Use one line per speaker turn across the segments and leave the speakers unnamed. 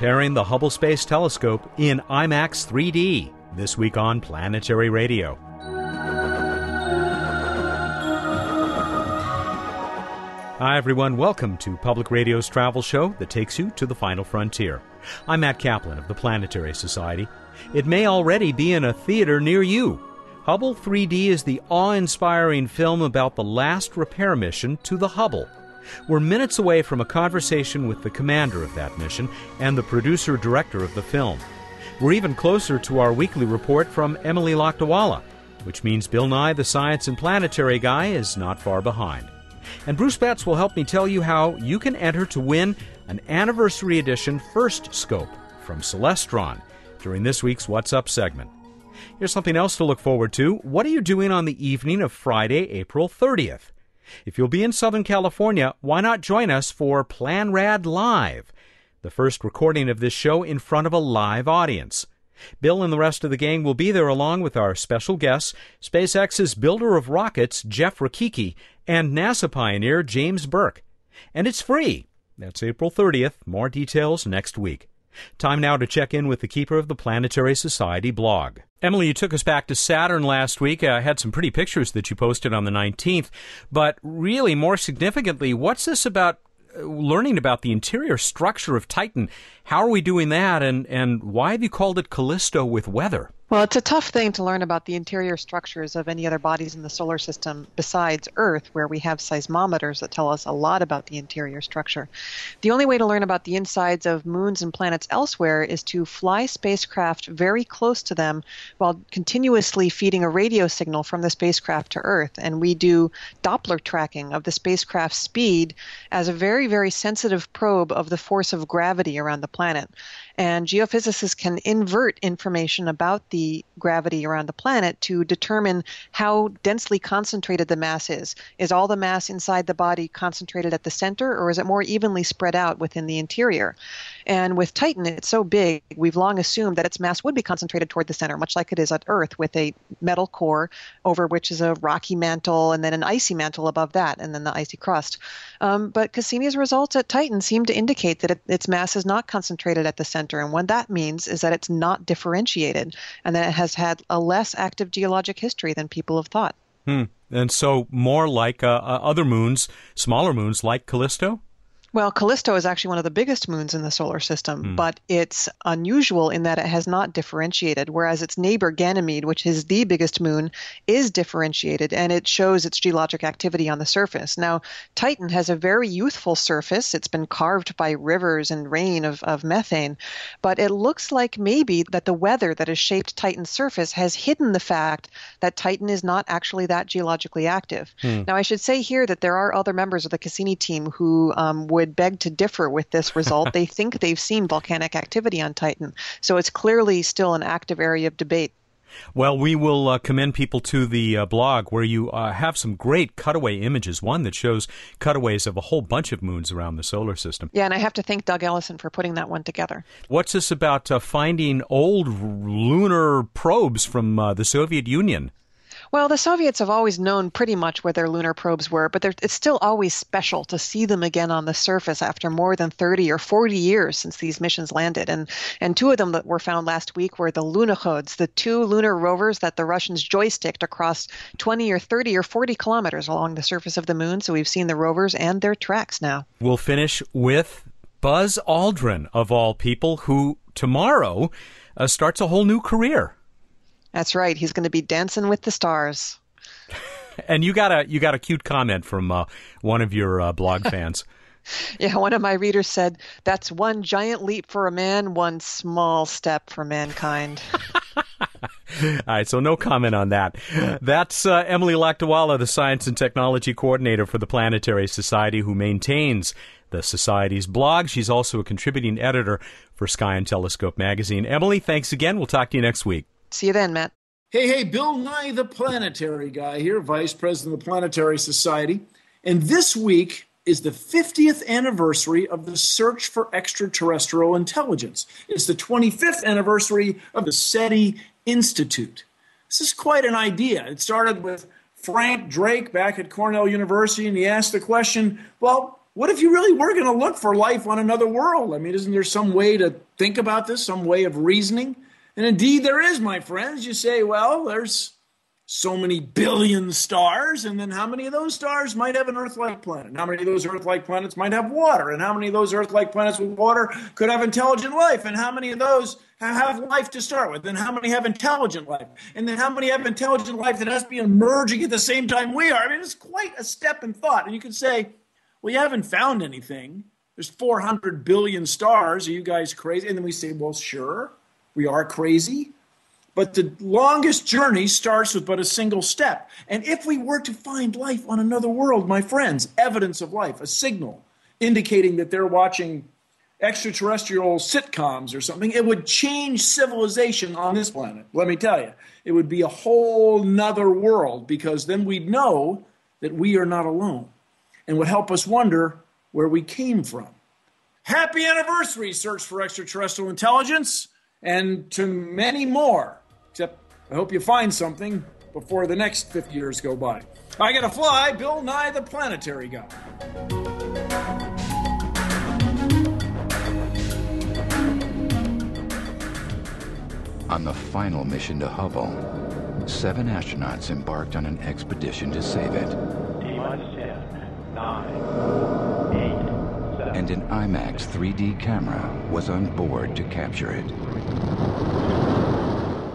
preparing the Hubble Space Telescope in IMAX 3D this week on Planetary Radio. Hi, everyone. Welcome to Public Radio's travel show that takes you to the final frontier. I'm Matt Kaplan of the Planetary Society. It may already be in a theater near you. Hubble 3D is the awe inspiring film about the last repair mission to the Hubble. We're minutes away from a conversation with the commander of that mission and the producer director of the film. We're even closer to our weekly report from Emily Lakdawalla, which means Bill Nye, the science and planetary guy, is not far behind. And Bruce Betts will help me tell you how you can enter to win an anniversary edition First Scope from Celestron during this week's What's Up segment. Here's something else to look forward to. What are you doing on the evening of Friday, April 30th? If you'll be in Southern California, why not join us for Plan Rad Live, the first recording of this show in front of a live audience. Bill and the rest of the gang will be there along with our special guests, SpaceX's builder of rockets, Jeff Rakicki, and NASA pioneer James Burke. And it's free. That's April 30th. More details next week. Time now to check in with the keeper of the Planetary Society blog. Emily, you took us back to Saturn last week. I uh, had some pretty pictures that you posted on the 19th. But really, more significantly, what's this about uh, learning about the interior structure of Titan? How are we doing that? And, and why have you called it Callisto with weather?
Well, it's a tough thing to learn about the interior structures of any other bodies in the solar system besides Earth, where we have seismometers that tell us a lot about the interior structure. The only way to learn about the insides of moons and planets elsewhere is to fly spacecraft very close to them while continuously feeding a radio signal from the spacecraft to Earth. And we do Doppler tracking of the spacecraft's speed as a very, very sensitive probe of the force of gravity around the planet. And geophysicists can invert information about the gravity around the planet to determine how densely concentrated the mass is. Is all the mass inside the body concentrated at the center, or is it more evenly spread out within the interior? And with Titan, it's so big, we've long assumed that its mass would be concentrated toward the center, much like it is at Earth, with a metal core over which is a rocky mantle and then an icy mantle above that, and then the icy crust. Um, but Cassini's results at Titan seem to indicate that it, its mass is not concentrated at the center. And what that means is that it's not differentiated and that it has had a less active geologic history than people have thought.
Hmm. And so, more like uh, uh other moons, smaller moons like Callisto?
Well, Callisto is actually one of the biggest moons in the solar system, mm. but it's unusual in that it has not differentiated, whereas its neighbor Ganymede, which is the biggest moon, is differentiated and it shows its geologic activity on the surface. Now, Titan has a very youthful surface. It's been carved by rivers and rain of, of methane, but it looks like maybe that the weather that has shaped Titan's surface has hidden the fact that Titan is not actually that geologically active. Mm. Now, I should say here that there are other members of the Cassini team who um, would would beg to differ with this result. they think they've seen volcanic activity on Titan, so it's clearly still an active area of debate.
Well, we will uh, commend people to the uh, blog where you uh, have some great cutaway images. One that shows cutaways of a whole bunch of moons around the solar system.
Yeah, and I have to thank Doug Ellison for putting that one together.
What's this about uh, finding old lunar probes from uh, the Soviet Union?
Well, the Soviets have always known pretty much where their lunar probes were, but it's still always special to see them again on the surface after more than 30 or 40 years since these missions landed. And, and two of them that were found last week were the Lunokhods, the two lunar rovers that the Russians joysticked across 20 or 30 or 40 kilometers along the surface of the moon. So we've seen the rovers and their tracks now.
We'll finish with Buzz Aldrin, of all people, who tomorrow uh, starts a whole new career.
That's right. He's going to be dancing with the stars.
and you got a you got a cute comment from uh, one of your uh, blog fans.
yeah, one of my readers said, "That's one giant leap for a man, one small step for mankind."
All right, so no comment on that. That's uh, Emily Lakdawalla, the Science and Technology Coordinator for the Planetary Society, who maintains the Society's blog. She's also a contributing editor for Sky and Telescope magazine. Emily, thanks again. We'll talk to you next week.
See you then, Matt.
Hey, hey, Bill Nye, the planetary guy here, Vice President of the Planetary Society. And this week is the 50th anniversary of the search for extraterrestrial intelligence. It's the 25th anniversary of the SETI Institute. This is quite an idea. It started with Frank Drake back at Cornell University, and he asked the question well, what if you really were going to look for life on another world? I mean, isn't there some way to think about this, some way of reasoning? And indeed, there is, my friends. You say, well, there's so many billion stars, and then how many of those stars might have an Earth like planet? How many of those Earth like planets might have water? And how many of those Earth like planets with water could have intelligent life? And how many of those have life to start with? And how many have intelligent life? And then how many have intelligent life that has to be emerging at the same time we are? I mean, it's quite a step in thought. And you can say, well, you haven't found anything. There's 400 billion stars. Are you guys crazy? And then we say, well, sure, we are crazy. But the longest journey starts with but a single step. And if we were to find life on another world, my friends, evidence of life, a signal indicating that they're watching extraterrestrial sitcoms or something, it would change civilization on this planet. Let me tell you, it would be a whole nother world because then we'd know that we are not alone and would help us wonder where we came from. Happy anniversary, Search for Extraterrestrial Intelligence, and to many more. Except I hope you find something before the next 50 years go by. I gotta fly, Bill Nye the Planetary Guy.
On the final mission to Hubble, seven astronauts embarked on an expedition to save it.
T minus 10, 9, 8,
And an IMAX 3D camera was on board to capture it.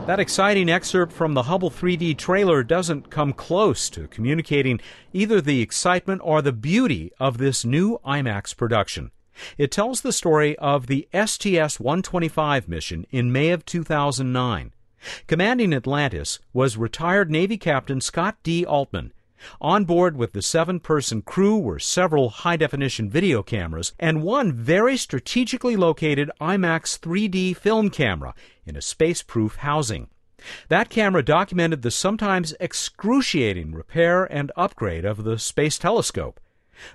That exciting excerpt from the Hubble 3D trailer doesn't come close to communicating either the excitement or the beauty of this new IMAX production. It tells the story of the STS 125 mission in May of 2009. Commanding Atlantis was retired Navy Captain Scott D. Altman. On board with the seven person crew were several high definition video cameras and one very strategically located IMAX 3D film camera in a space proof housing. That camera documented the sometimes excruciating repair and upgrade of the Space Telescope.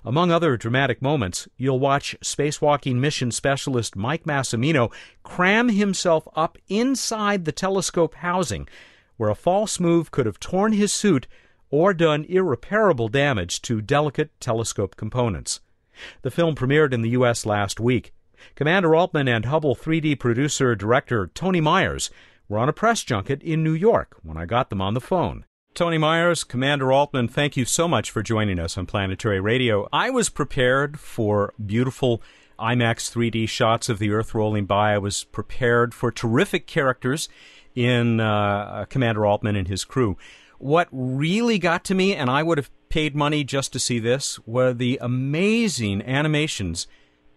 Among other dramatic moments, you'll watch spacewalking mission specialist Mike Massimino cram himself up inside the telescope housing, where a false move could have torn his suit or done irreparable damage to delicate telescope components. The film premiered in the U.S. last week. Commander Altman and Hubble 3D producer director Toni Myers were on a press junket in New York when I got them on the phone. Toni Myers, Commander Altman, thank you so much for joining us on Planetary Radio. I was prepared for beautiful IMAX 3D shots of the Earth rolling by. I was prepared for terrific characters in uh, Commander Altman and his crew. What really got to me, and I would have paid money just to see this, were the amazing animations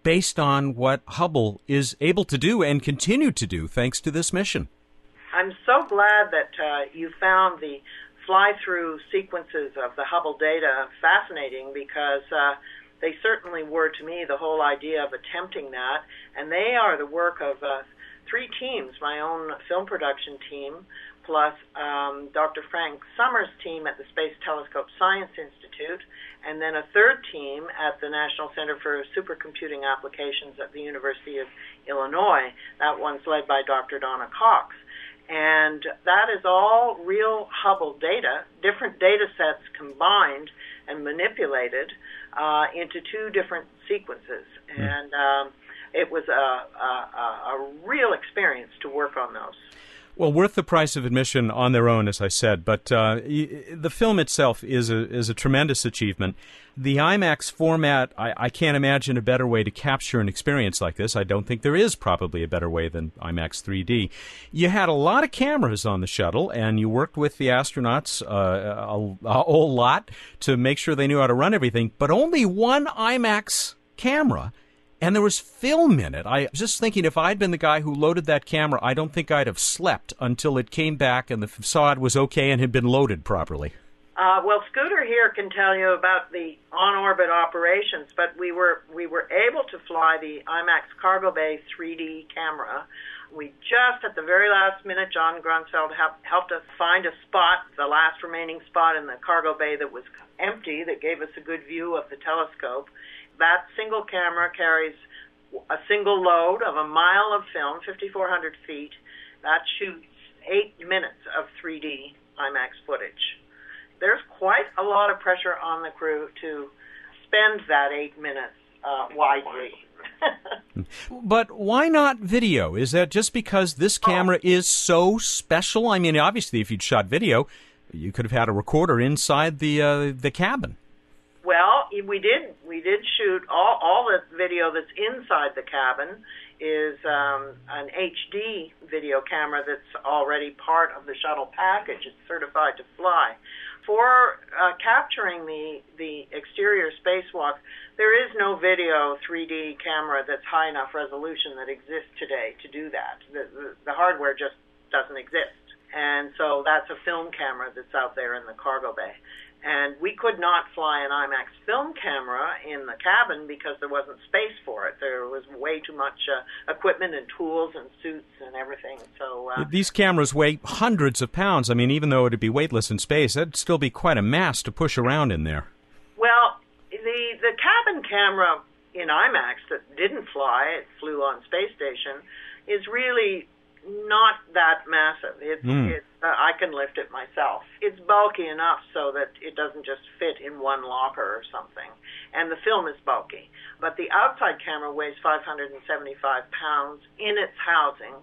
based on what Hubble is able to do and continue to do thanks to this mission.
I'm so glad that uh, you found the fly through sequences of the Hubble data fascinating because uh, they certainly were to me the whole idea of attempting that. And they are the work of uh, three teams my own film production team, plus um, Dr. Frank Summers' team at the Space Telescope Science Institute, and then a third team at the National Center for Supercomputing Applications at the University of Illinois. That one's led by Dr. Donna Cox. And that is all real Hubble data, different data sets combined and manipulated uh, into two different sequences. Mm. And um, it was a, a, a real experience to work on those.
Well, worth the price of admission on their own, as I said. But uh, the film itself is a is a tremendous achievement. The IMAX format, I, I, can't imagine a better way to capture an experience like this. I don't think there is probably a better way than IMAX 3D. You had a lot of cameras on the shuttle, and you worked with the astronauts uh, a, a whole lot to make sure they knew how to run everything. But only one IMAX camera and there was film in it. I was just thinking if I'd been the guy who loaded that camera, I don't think I'd have slept until it came back and the facade was okay and had been loaded properly.
Uh, well, Scooter here can tell you about the on-orbit operations, but we were we were able to fly the IMAX Cargo Bay 3D camera. We just at the very last minute, John Grunsfeld helped us find a spot, the last remaining spot in the cargo bay that was empty, that gave us a good view of the telescope that single camera carries a single load of a mile of film, 5,400 feet. That shoots eight minutes of 3D IMAX footage. There's quite a lot of pressure on the crew to spend that eight minutes uh, widely.
But why not video? Is that just because this camera is so special? I mean, obviously, if you'd shot video, you could have had a recorder inside the uh, the cabin.
Well, we did we did shoot all all the video that's inside the cabin is um, an HD video camera that's already part of the shuttle package. It's certified to fly. For uh, capturing the the exterior spacewalk, there is no video 3D camera that's high enough resolution that exists today to do that. The, the, the hardware just doesn't exist. And so that's a film camera that's out there in the cargo bay. And we could not fly an IMAX film camera in the cabin because there wasn't space for it. There was way too much uh, equipment and tools and suits and everything. So uh,
These cameras weigh hundreds of pounds. I mean, even though it'd be weightless in space, that'd still be quite a mass to push around in there.
Well, the the cabin camera in IMAX that didn't fly, it flew on space station, is really not that massive. It's,
Mm.
it's uh, I can lift it myself. It's bulky enough so that it doesn't just fit in one locker or something. And the film is bulky. But the outside camera weighs 575 pounds in its housing,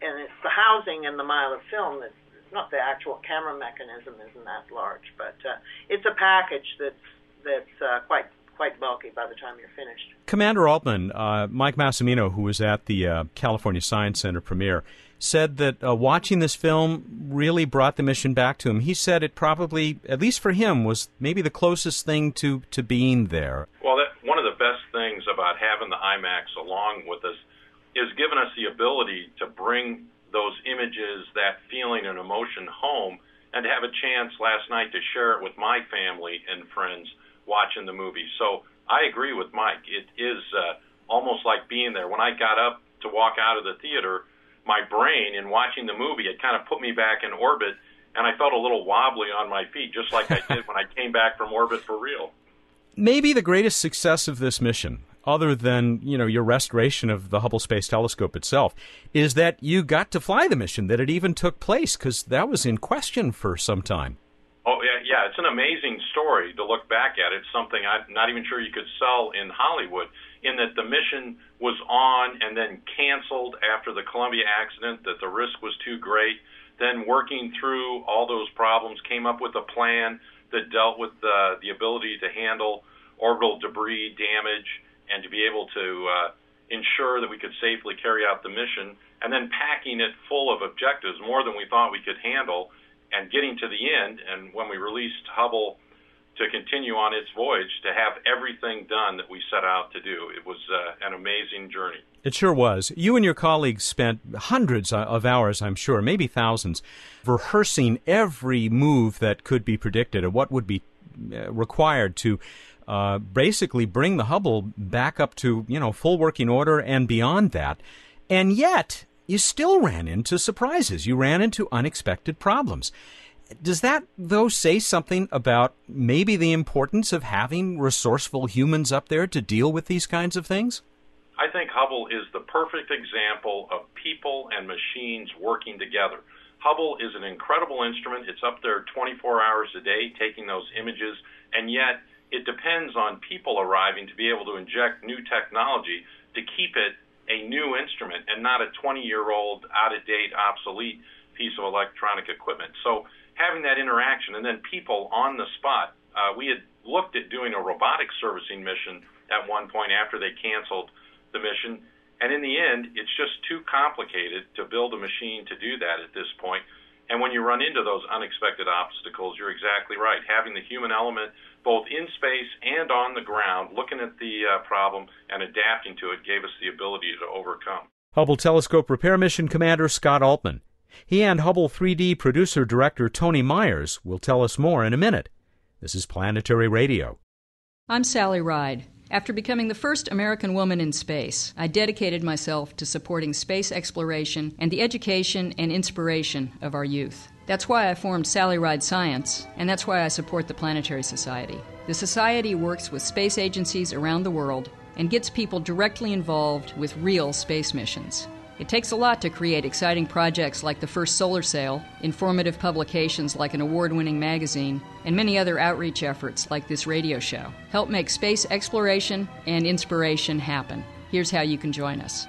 and it's the housing and the mile of film that not the actual camera mechanism isn't that large, but uh, it's a package that's that's uh, quite quite bulky by the time you're finished.
Commander Altman, uh, Mike Massimino, who was at the uh, California Science Center premiere, said that uh, watching this film really brought the mission back to him. He said it probably, at least for him, was maybe the closest thing to, to being there.
Well, that, one of the best things about having the IMAX along with us is giving us the ability to bring those images, that feeling and emotion home, and to have a chance last night to share it with my family and friends watching the movie. So I agree with Mike. It is uh, almost like being there. When I got up to walk out of the theater, my brain, in watching the movie, it kind of put me back in orbit, and I felt a little wobbly on my feet, just like I did when I came back from orbit for real.
Maybe the greatest success of this mission, other than you know your restoration of the Hubble Space Telescope itself, is that you got to fly the mission. That it even took place because that was in question for some time.
Yeah, yeah, it's an amazing story to look back at. It's something I'm not even sure you could sell in Hollywood. In that the mission was on and then canceled after the Columbia accident, that the risk was too great. Then working through all those problems, came up with a plan that dealt with the the ability to handle orbital debris damage and to be able to uh, ensure that we could safely carry out the mission. And then packing it full of objectives, more than we thought we could handle and getting to the end, and when we released Hubble to continue on its voyage, to have everything done that we set out to do. It was uh, an amazing journey.
It sure was. You and your colleagues spent hundreds of hours, I'm sure, maybe thousands, rehearsing every move that could be predicted and what would be uh, required to uh, basically bring the Hubble back up to, you know, full working order and beyond that. And yet, you still ran into surprises. You ran into unexpected problems. Does that, though, say something about maybe the importance of having resourceful humans up there to deal with these kinds of things?
I think Hubble is the perfect example of people and machines working together. Hubble is an incredible instrument. It's up there 24 hours a day taking those images, and yet it depends on people arriving to be able to inject new technology to keep it a new instrument and not a 20 year old, out of date, obsolete piece of electronic equipment. So having that interaction and then people on the spot. Uh, we had looked at doing a robotic servicing mission at one point after they canceled the mission, and in the end, it's just too complicated to build a machine to do that at this point. And when you run into those unexpected obstacles, you're exactly right. Having the human element both in space and on the ground, looking at the uh, problem and adapting to it, gave us the ability to overcome.
Hubble Telescope Repair Mission Commander Scott Altman. He and Hubble 3D producer director Toni Myers will tell us more in a minute. This is Planetary Radio.
I'm Sally Ride. After becoming the first American woman in space, I dedicated myself to supporting space exploration and the education and inspiration of our youth. That's why I formed Sally Ride Science, and that's why I support the Planetary Society. The Society works with space agencies around the world and gets people directly involved with real space missions. It takes a lot to create exciting projects like the first solar sail, informative publications like an award winning magazine, and many other outreach efforts like this radio show. Help make space exploration and inspiration happen. Here's how you can join us.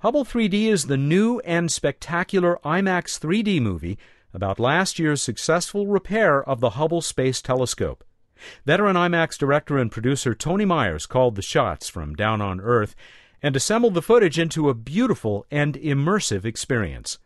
Hubble 3D is the new and spectacular IMAX 3D movie about last year's successful repair of the Hubble Space Telescope. Veteran IMAX director and producer Toni Myers called the shots from down on Earth and assembled the footage into a beautiful and immersive experience.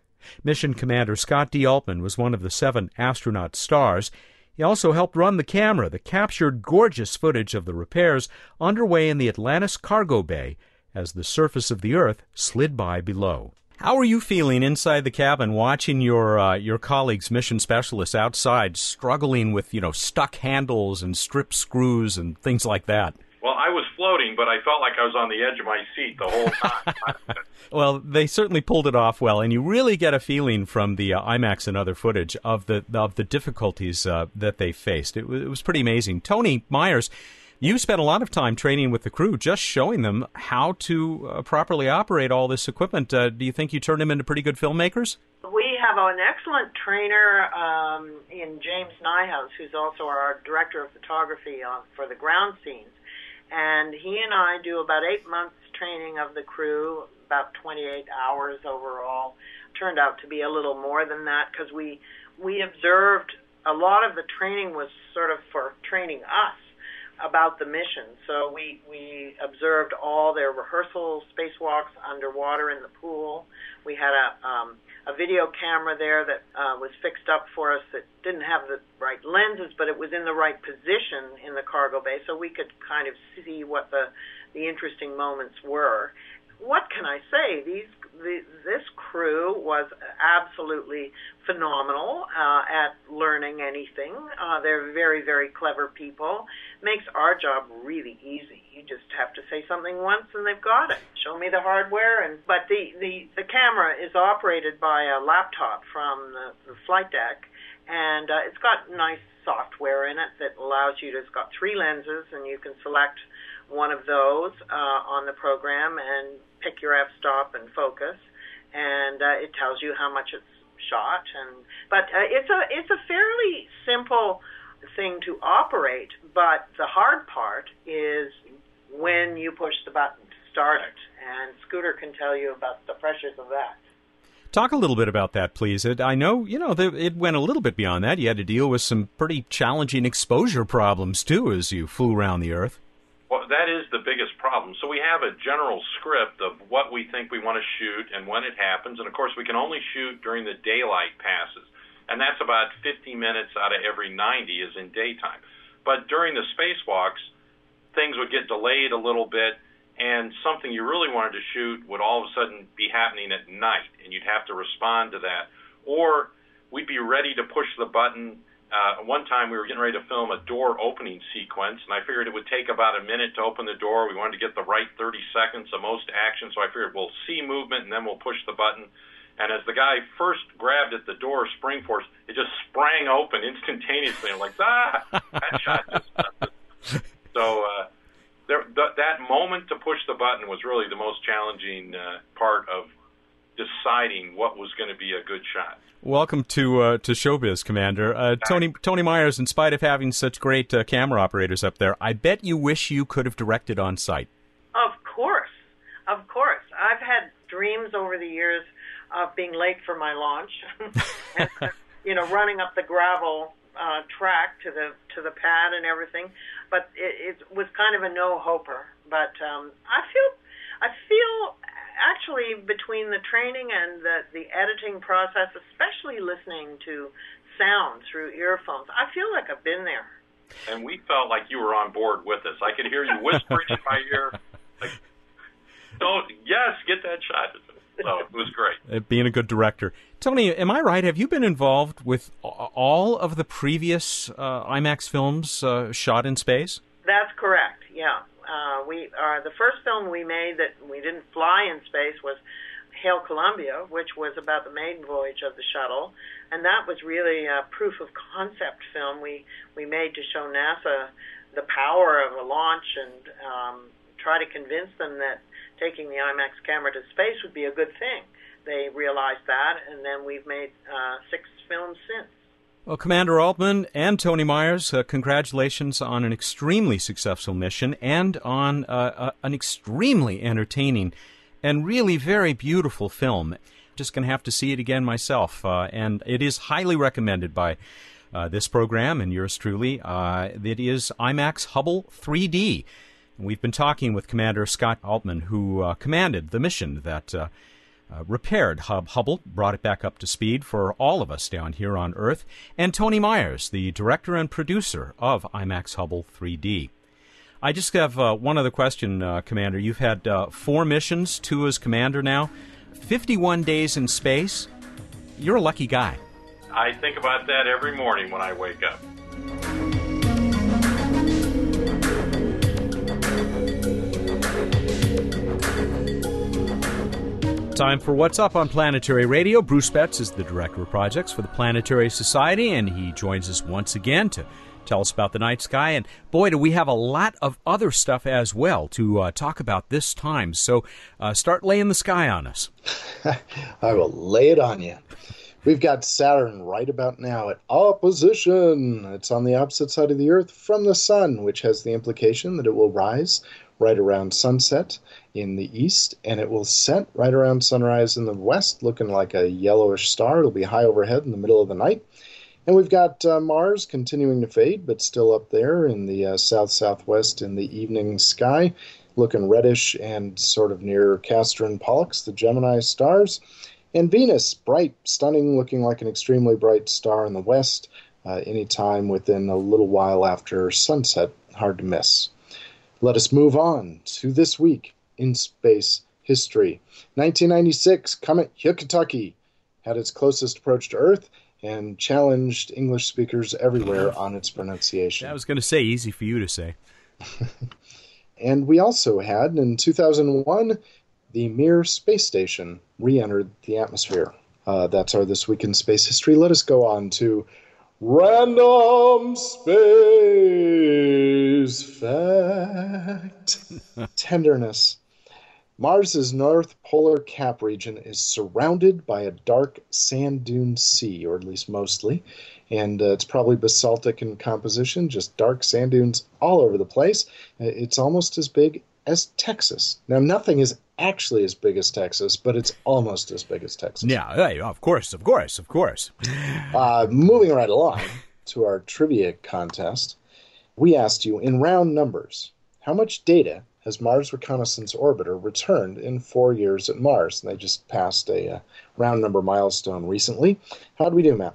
Mission Commander Scott D. Altman was one of the seven astronaut stars. He also helped run the camera that captured gorgeous footage of the repairs underway in the Atlantis cargo bay as the surface of the Earth slid by below. How are you feeling inside the cabin, watching your uh, your colleagues, mission specialists outside, struggling with you know stuck handles and strip screws and things like that?
Well, I was floating, but I felt like I was on the edge of my seat the whole time.
well, they certainly pulled it off well, and you really get a feeling from the uh, IMAX and other footage of the of the difficulties uh, that they faced. It, it was pretty amazing. Toni Myers you spent a lot of time training with the crew, just showing them how to uh, properly operate all this equipment. Uh, do you think you turned them into pretty good filmmakers?
We have an excellent trainer um, in James Neihouse, who's also our director of photography on, for the ground scenes. And he and I do about eight months training of the crew, about 28 hours overall. Turned out to be a little more than that because we we observed a lot of the training was sort of for training us about the mission. So we we observed all their rehearsal spacewalks underwater in the pool. We had a um, a video camera there that uh, was fixed up for us that didn't have the right lenses, but it was in the right position in the cargo bay, so we could kind of see what the the interesting moments were. What can I say? These the, this crew was absolutely phenomenal uh, at learning anything. Uh, they're very, very clever people. Makes our job really easy. You just have to say something once and they've got it. Show me the hardware, and but the the the camera is operated by a laptop from the, the flight deck, and uh, it's got nice software in it that allows you to. It's got three lenses, and you can select one of those uh, on the program and pick your f-stop and focus, and uh, it tells you how much it's shot. And but uh, it's a it's a fairly simple thing to operate, but the hard part is when you push the button to start it. And Scooter can tell you about the pressures of that.
Talk a little bit about that, please. It, I know, you know, the, it went a little bit beyond that. You had to deal with some pretty challenging exposure problems, too, as you flew around the Earth.
Well, that is the biggest problem. So we have a general script of what we think we want to shoot and when it happens. And of course, we can only shoot during the daylight passes. And that's about 50 minutes out of every 90 is in daytime. But during the spacewalks, things would get delayed a little bit, and something you really wanted to shoot would all of a sudden be happening at night, and you'd have to respond to that. Or we'd be ready to push the button uh, one time we were getting ready to film a door opening sequence, and I figured it would take about a minute to open the door. We wanted to get the right 30 seconds of most action, so I figured we'll see movement and then we'll push the button. And as the guy first grabbed at the door spring force, it just sprang open instantaneously. I'm like, ah, that shot just. so uh, there, th- that moment to push the button was really the most challenging uh, part of deciding what was going to be a good shot.
Welcome to uh, to showbiz, Commander uh, Toni Toni Myers. In spite of having such great uh, camera operators up there, I bet you wish you could have directed on site.
Of course, of course. I've had dreams over the years of being late for my launch, and, you know, running up the gravel uh, track to the to the pad and everything. But it, it was kind of a no hoper. But um, I feel I feel actually between the training and the, the editing process, especially listening to sound through earphones, I feel like I've been there.
And we felt like you were on board with us. I could hear you whispering in my ear, like, "Don't, yes, get that shot." so it was great.
Uh, being a good director. Toni, am I right? Have you been involved with all of the previous uh, IMAX films uh, shot in space?
That's correct. Yeah, uh, we uh, the first film we made that we didn't fly in space was Hail Columbia, which was about the maiden voyage of the shuttle, and that was really a proof of concept film we we made to show NASA the power of a launch and um, try to convince them that taking the IMAX camera to space would be a good thing. They realized that, and then we've made uh, six films since.
Well, Commander Altman and Toni Myers, uh, congratulations on an extremely successful mission and on uh, uh an extremely entertaining and really very beautiful film. Just going to have to see it again myself, uh, and it is highly recommended by uh, this program and yours truly. Uh, it is IMAX Hubble 3D. We've been talking with Commander Scott Altman, who commanded the mission that uh, uh, repaired Hub Hubble, brought it back up to speed for all of us down here on Earth, and Toni Myers, the director and producer of IMAX Hubble 3D. I just have uh, one other question, Commander. You've had four missions, two as commander now, 51 days in space. You're a lucky guy.
I think about that every morning when I wake up.
Time for What's Up on Planetary Radio. Bruce Betts is the Director of Projects for the Planetary Society, and he joins us once again to tell us about the night sky. And boy, do we have a lot of other stuff as well to uh, talk about this time. So uh, start laying the sky on us.
I will lay it on you. We've got Saturn right about now at opposition. It's on the opposite side of the Earth from the Sun, which has the implication that it will rise right around sunset in the east, and it will set right around sunrise in the west, looking like a yellowish star. It'll be high overhead in the middle of the night. And we've got uh, Mars continuing to fade, but still up there in the uh, south southwest in the evening sky, looking reddish and sort of near Castor and Pollux, the Gemini stars. And Venus, bright, stunning, looking like an extremely bright star in the west, uh, anytime within a little while after sunset. Hard to miss. Let us move on to this week in space history. 1996, Comet Hyakutake had its closest approach to Earth and challenged English speakers everywhere on its pronunciation.
I was going to say, easy for you to say.
and we also had in 2001 the Mir space station re entered the atmosphere. Uh, that's our This Week in Space History. Let us go on to Random Space Fact Tenderness. Mars's north polar cap region is surrounded by a dark sand dune sea, or at least mostly, and uh, it's probably basaltic in composition, just dark sand dunes all over the place. Uh, it's almost as big as Texas. Now, nothing is actually as big as Texas, but it's almost as big as Texas.
Yeah, of course, of course, of course.
uh, moving right along to our trivia contest, we asked you in round numbers how much data has Mars Reconnaissance Orbiter returned in four years at Mars? And they just passed a, a uh, round number milestone recently. How did we do, Matt?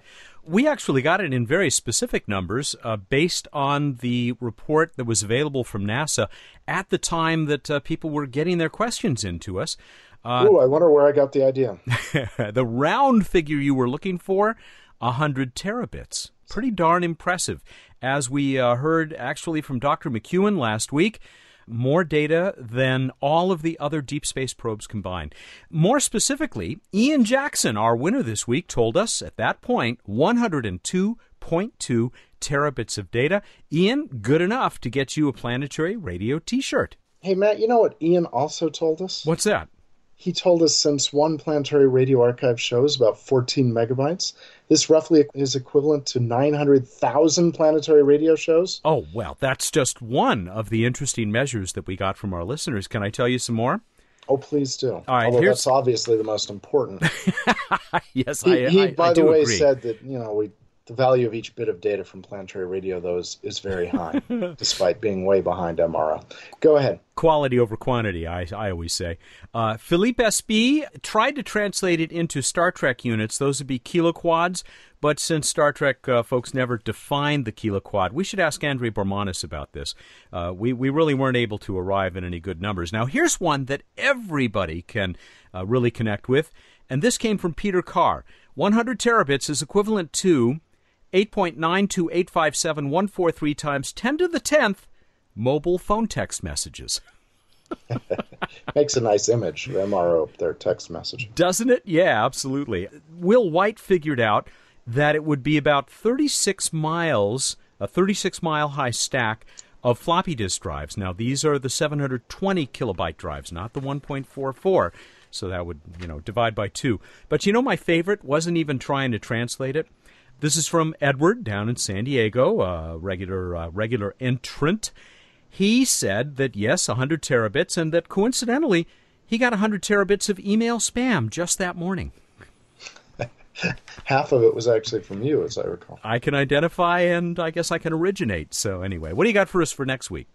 we actually got it in very specific numbers uh, based on the report that was available from NASA at the time that uh, people were getting their questions into us.
Uh, Ooh, I wonder where I got the idea.
the round figure you were looking for, 100 terabits. Pretty darn impressive. As we uh, heard actually from Dr. McEwen last week, more data than all of the other deep space probes combined. More specifically, Ian Jackson, our winner this week, told us at that point 102.2 terabits of data. Ian, good enough to get you a planetary radio t shirt.
Hey, Matt, you know what Ian also told us?
What's that?
He told us since one planetary radio archive shows about 14 megabytes, this roughly is equivalent to 900,000 planetary radio shows.
Oh, well, that's just one of the interesting measures that we got from our listeners. Can I tell you some more?
Oh, please do.
All right,
Although that's obviously the most important.
yes,
he,
I,
he
I,
by
I
the way,
agree.
said that you know we The value of each bit of data from planetary radio, though, is, is very high, despite being way behind MRO. Go ahead.
Quality over quantity, I, I always say. Uh, Philippe SB tried to translate it into Star Trek units. Those would be kiloquads. But since Star Trek uh, folks never defined the kiloquad, we should ask Andre Bormanis about this. Uh, we, we really weren't able to arrive at any good numbers. Now, here's one that everybody can uh, really connect with, and this came from Peter Carr. 100 terabits is equivalent to 8.92857 times 10 to the 10th mobile phone text messages.
Makes a nice image, MRO, their text message.
Doesn't it? Yeah, absolutely. Will White figured out that it would be about 36 miles, a 36 mile high stack of floppy disk drives. Now, these are the 720 kilobyte drives, not the 1.44. So that would, you know, divide by two. But you know, my favorite wasn't even trying to translate it. This is from Edward down in San Diego, a regular uh, regular entrant. He said that yes, 100 terabits, and that coincidentally, he got 100 terabits of email spam just that morning.
Half of it was actually from you, as I recall.
I can identify, and I guess I can originate. So anyway, what do you got for us for next week?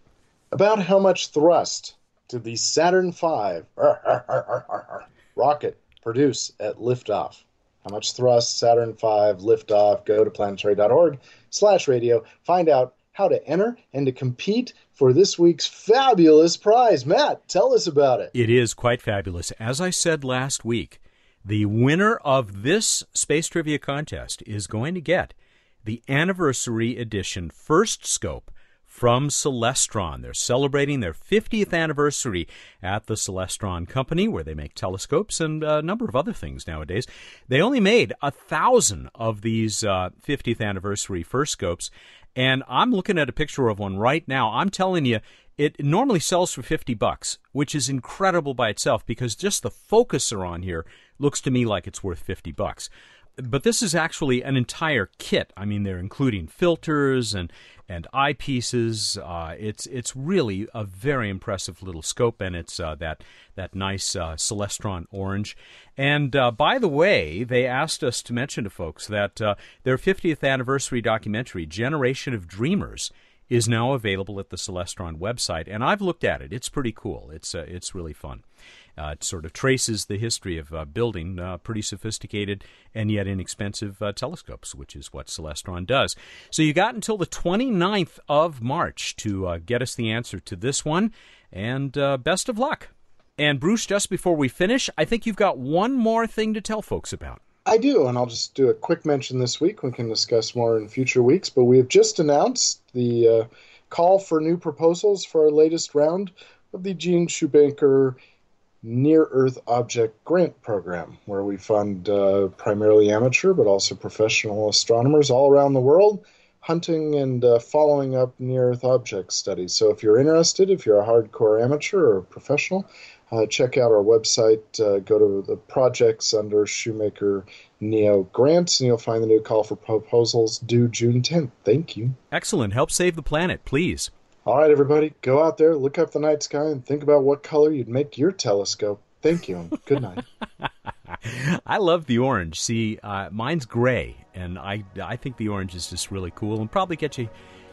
About how much thrust did the Saturn V rocket produce at liftoff? How much thrust, Saturn V, liftoff, go to planetary.org slash radio. Find out how to enter and to compete for this week's fabulous prize. Matt, tell us about it.
It is quite fabulous. As I said last week, the winner of this space trivia contest is going to get the anniversary edition first scope from Celestron. They're celebrating their 50th anniversary at the Celestron Company, where they make telescopes and a number of other things nowadays. They only made a thousand of these uh, 50th anniversary first scopes, and I'm looking at a picture of one right now. I'm telling you, it normally sells for 50 bucks, which is incredible by itself because just the focuser on here looks to me like it's worth 50 bucks but this is actually an entire kit. I mean, they're including filters and and eyepieces. Uh, it's it's really a very impressive little scope, and it's uh, that that nice uh, Celestron orange. And uh, by the way, they asked us to mention to folks that uh, their 50th anniversary documentary, Generation of Dreamers, is now available at the Celestron website, and I've looked at it. It's pretty cool. It's uh, it's really fun. Uh, it sort of traces the history of uh, building uh, pretty sophisticated and yet inexpensive uh, telescopes, which is what Celestron does. So you got until the 29th of March to uh, get us the answer to this one, and uh, best of luck. And Bruce, just before we finish, I think you've got one more thing to tell folks about.
I do, and I'll just do a quick mention this week. We can discuss more in future weeks, but we have just announced the call for new proposals for our latest round of the Gene Shoemaker Near Earth Object Grant Program, where we fund uh, primarily amateur but also professional astronomers all around the world hunting and uh, following up near Earth object studies. So if you're interested, if you're a hardcore amateur or professional, uh, check out our website. Uh, go to the projects under Shoemaker Neo Grants, and you'll find the new call for proposals due June 10th. Thank you.
Excellent. Help save the planet, please.
All right, everybody, go out there, look up the night sky, and think about what color you'd make your telescope. Thank you, and good night.
I love the orange. See, uh, mine's gray, and I I think the orange is just really cool, and probably get you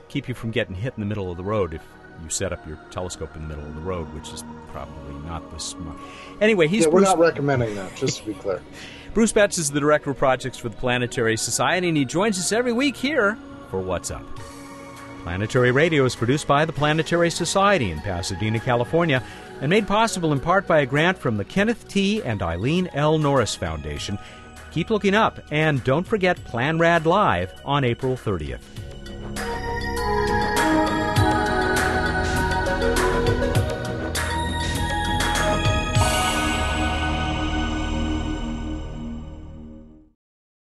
keep you from getting hit in the middle of the road if you set up your telescope in the middle of the road, which is probably not the smart. Anyway, he's
yeah, we're not recommending that. Just to be clear,
Bruce Betts is the director of projects for the Planetary Society, and he joins us every week here for What's Up. Planetary Radio is produced by the Planetary Society in Pasadena, California, and made possible in part by a grant from the Kenneth T. and Eileen L. Norris Foundation. Keep looking up, and don't forget PlanRad Live on April 30th.